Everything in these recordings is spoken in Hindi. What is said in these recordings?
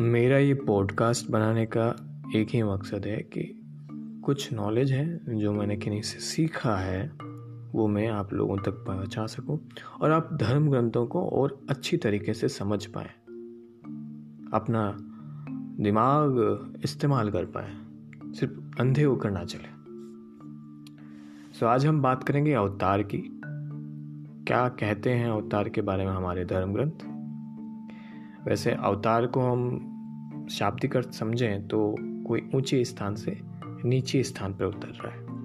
मेरा ये पॉडकास्ट बनाने का एक ही मकसद है कि कुछ नॉलेज है जो मैंने किन्हीं से सीखा है, वो मैं आप लोगों तक पहुँचा सकूँ और आप धर्म ग्रंथों को और अच्छी तरीके से समझ पाए। अपना दिमाग इस्तेमाल कर पाए, सिर्फ़ अंधे होकर ना चले। सो आज हम बात करेंगे अवतार की। क्या कहते हैं अवतार के बारे में हमारे धर्म ग्रंथ? वैसे अवतार को हम शाब्दिक अर्थ समझें तो कोई ऊँचे स्थान से नीचे स्थान पर उतर रहा है।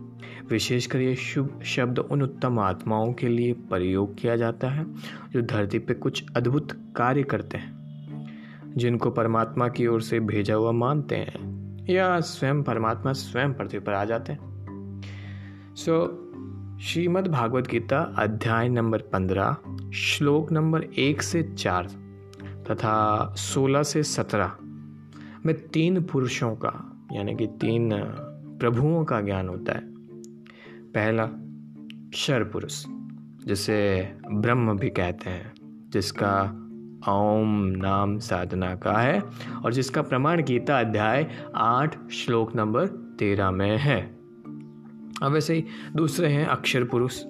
विशेषकर ये शुभ शब्द उन उत्तम आत्माओं के लिए प्रयोग किया जाता है जो धरती पर कुछ अद्भुत कार्य करते हैं जिनको परमात्मा की ओर से भेजा हुआ मानते हैं या स्वयं परमात्मा स्वयं पृथ्वी पर आ जाते हैं। सो so, श्रीमद् भागवत गीता अध्याय नंबर पंद्रह श्लोक नंबर एक से चार तथा 16 से 17 में तीन पुरुषों का, यानी कि तीन प्रभुओं का ज्ञान होता है। पहला क्षर पुरुष जिसे ब्रह्म भी कहते हैं, जिसका ओम नाम साधना का है और जिसका प्रमाण गीता अध्याय आठ, श्लोक नंबर तेरह में है। अब वैसे ही दूसरे हैं अक्षर पुरुष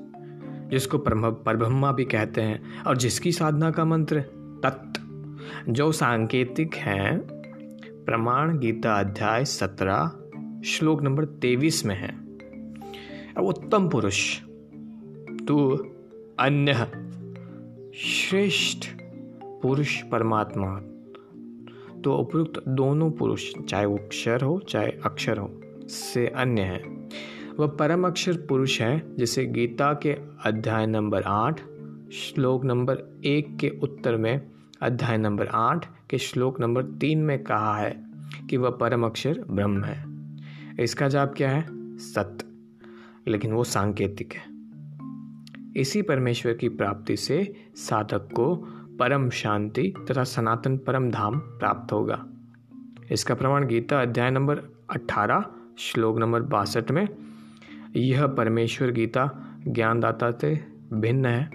जिसको परब्रह्मा भी कहते हैं और जिसकी साधना का मंत्र तत्व जो सांकेतिक हैं प्रमाण गीता अध्याय सत्रह, श्लोक नंबर तेईस में है। अब उत्तम पुरुष, तू अन्य श्रेष्ठ पुरुष परमात्मा तो उपयुक्त दोनों पुरुष, चाहे वो अक्षर हो, चाहे अक्षर हो, से अन्य है। वह परम अक्षर पुरुष है, जिसे गीता के अध्याय नंबर आठ, श्लोक नंबर एक के उत्तर में अध्याय नंबर आठ के श्लोक नंबर तीन में कहा है कि वह परम अक्षर ब्रह्म है। इसका जाप क्या है? सत्य। लेकिन वो सांकेतिक है। इसी परमेश्वर की प्राप्ति से साधक को परम शांति तथा सनातन परम धाम प्राप्त होगा। इसका प्रमाण गीता अध्याय नंबर 18 श्लोक नंबर बासठ में, यह परमेश्वर गीता ज्ञानदाता से भिन्न है।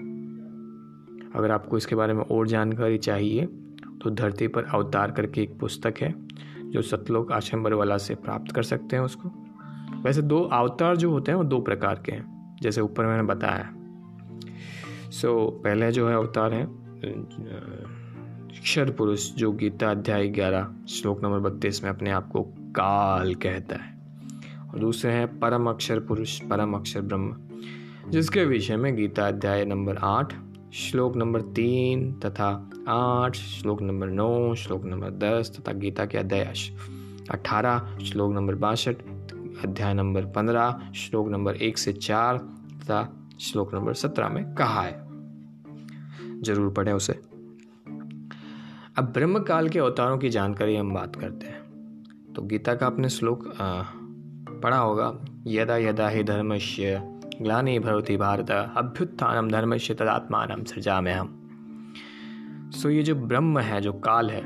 अगर आपको इसके बारे में और जानकारी चाहिए तो धरती पर अवतार करके एक पुस्तक है जो सतलोक आशंबर वाला से प्राप्त कर सकते हैं उसको। वैसे दो अवतार जो होते हैं वो दो प्रकार के हैं जैसे ऊपर मैंने बताया। सो so, पहले जो है अवतार है क्षर पुरुष जो गीता अध्याय ग्यारह श्लोक नंबर बत्तीस में अपने आप को काल कहता है। और दूसरे हैं परम अक्षर पुरुष परम अक्षर ब्रह्म जिसके विषय में गीता अध्याय नंबर आठ श्लोक नंबर तीन तथा आठ, श्लोक नंबर नौ, श्लोक नंबर दस तथा गीता के अध्याय अठारह, श्लोक नंबर बासठ, अध्याय नंबर पंद्रह, श्लोक नंबर एक से चार तथा श्लोक नंबर सत्रह में कहा है। ज़रूर पढ़े उसे। अब ब्रह्म काल के अवतारों की जानकारी हम बात करते हैं। तो गीता का आपने श्लोक पढ़ा होगा, यदा यदा ही धर्मश्य ग्लानी भवती भारत अभ्युत्थानम धर्म से तदात्मान हम सो ये जो ब्रह्म है, जो काल है,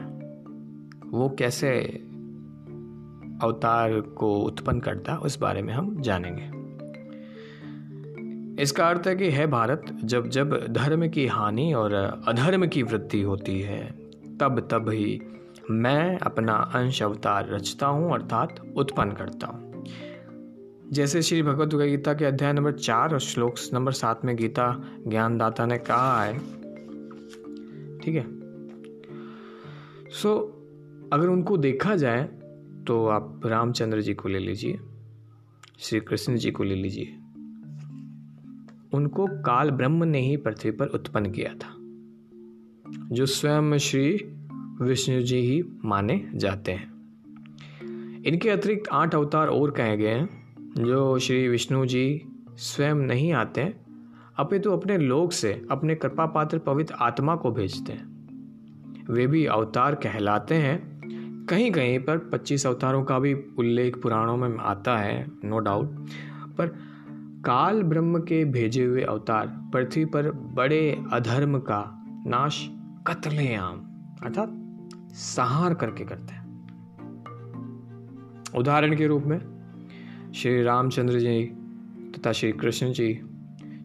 वो कैसे अवतार को उत्पन्न करता उस बारे में हम जानेंगे। इसका अर्थ है कि है भारत, जब जब धर्म की हानि और अधर्म की वृद्धि होती है, तब तब ही मैं अपना अंश अवतार रचता हूँ, अर्थात उत्पन्न करता हूँ। जैसे श्री भगवद गीता के अध्याय नंबर चार और श्लोक नंबर सात में गीता ज्ञानदाता ने कहा है। ठीक है? सो अगर उनको देखा जाए तो आप रामचंद्र जी को ले लीजिए, श्री कृष्ण जी को ले लीजिए। उनको काल ब्रह्म ने ही पृथ्वी पर उत्पन्न किया था, जो स्वयं श्री विष्णु जी ही माने जाते हैं। इनके अतिरिक्त आठ अवतार और कहे गए हैं। जो श्री विष्णु जी स्वयं नहीं आते अपितु तो अपने लोक से, अपने कृपा पात्र पवित्र आत्मा को भेजते हैं। वे भी अवतार कहलाते हैं। कहीं कहीं पर 25 अवतारों का भी उल्लेख पुराणों में आता है नो डाउट पर काल ब्रह्म के भेजे हुए अवतार, पृथ्वी पर बड़े अधर्म का नाश कतलेआम, अर्थात सहार करके करते हैं। उदाहरण के रूप में श्री रामचंद्र जी तथा श्री कृष्ण जी,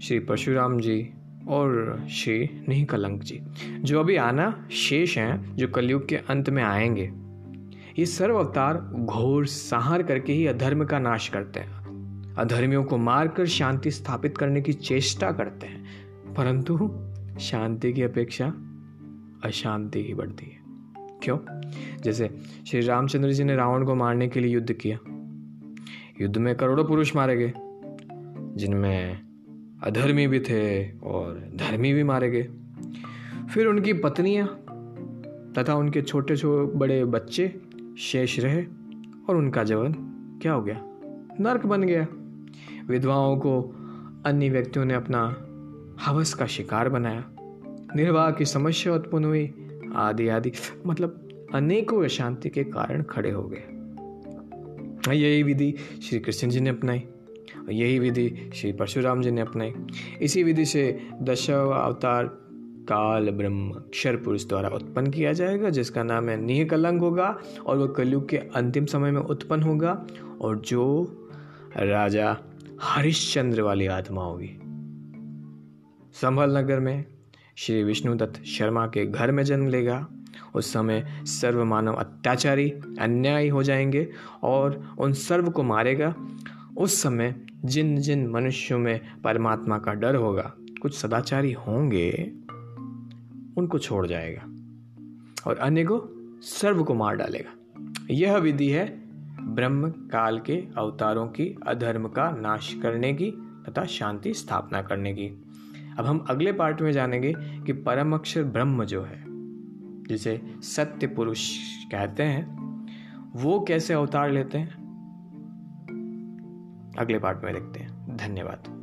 श्री परशुराम जी और श्री नहीं कलंक जी। जो अभी आना शेष हैं, जो कलयुग के अंत में आएँगे, ये सर्व अवतार घोर संहार करके ही अधर्म का नाश करते हैं। अधर्मियों को मारकर शांति स्थापित करने की चेष्टा करते हैं, परंतु शांति की अपेक्षा अशांति ही बढ़ती है। क्यों? जैसे श्री रामचंद्र जी ने रावण को मारने के लिए युद्ध किया। युद्ध में करोड़ों पुरुष मारे गए, जिनमें अधर्मी भी थे और धर्मी भी मारे गए। फिर उनकी पत्नियाँ तथा उनके छोटे छोटे बड़े बच्चे शेष रहे और उनका जीवन क्या हो गया? नर्क बन गया। विधवाओं को अन्य व्यक्तियों ने अपना हवस का शिकार बनाया। निर्वाह की समस्या उत्पन्न हुई, आदि आदि। मतलब अनेकों अशांति के कारण खड़े हो गए। यही विधि श्री कृष्ण जी ने अपनाई और यही विधि श्री परशुराम जी ने अपनाई। इसी विधि से दशव अवतार काल ब्रह्म अक्षर पुरुष द्वारा उत्पन्न किया जाएगा, जिसका नाम है निह कलंग होगा और वह कलयुग के अंतिम समय में उत्पन्न होगा और जो राजा हरिश्चंद्र वाली आत्मा होगी। संभल नगर में श्री विष्णुदत्त शर्मा के घर में जन्म लेगा। उस समय सर्व मानव अत्याचारी, अन्यायी हो जाएँगे और उन सर्व को मारेगा। उस समय जिन जिन मनुष्यों में परमात्मा का डर होगा, कुछ सदाचारी होंगे, उनको छोड़ जाएगा और अन्य को सर्व को मार डालेगा। यह विधि है ब्रह्म काल के अवतारों की अधर्म का नाश करने की तथा शांति स्थापना करने की। अब हम अगले पार्ट में जानेंगे कि परम अक्षर ब्रह्म जो है जिसे सत्य पुरुष कहते हैं, वो कैसे अवतार लेते हैं? अगले पार्ट में देखते हैं। धन्यवाद।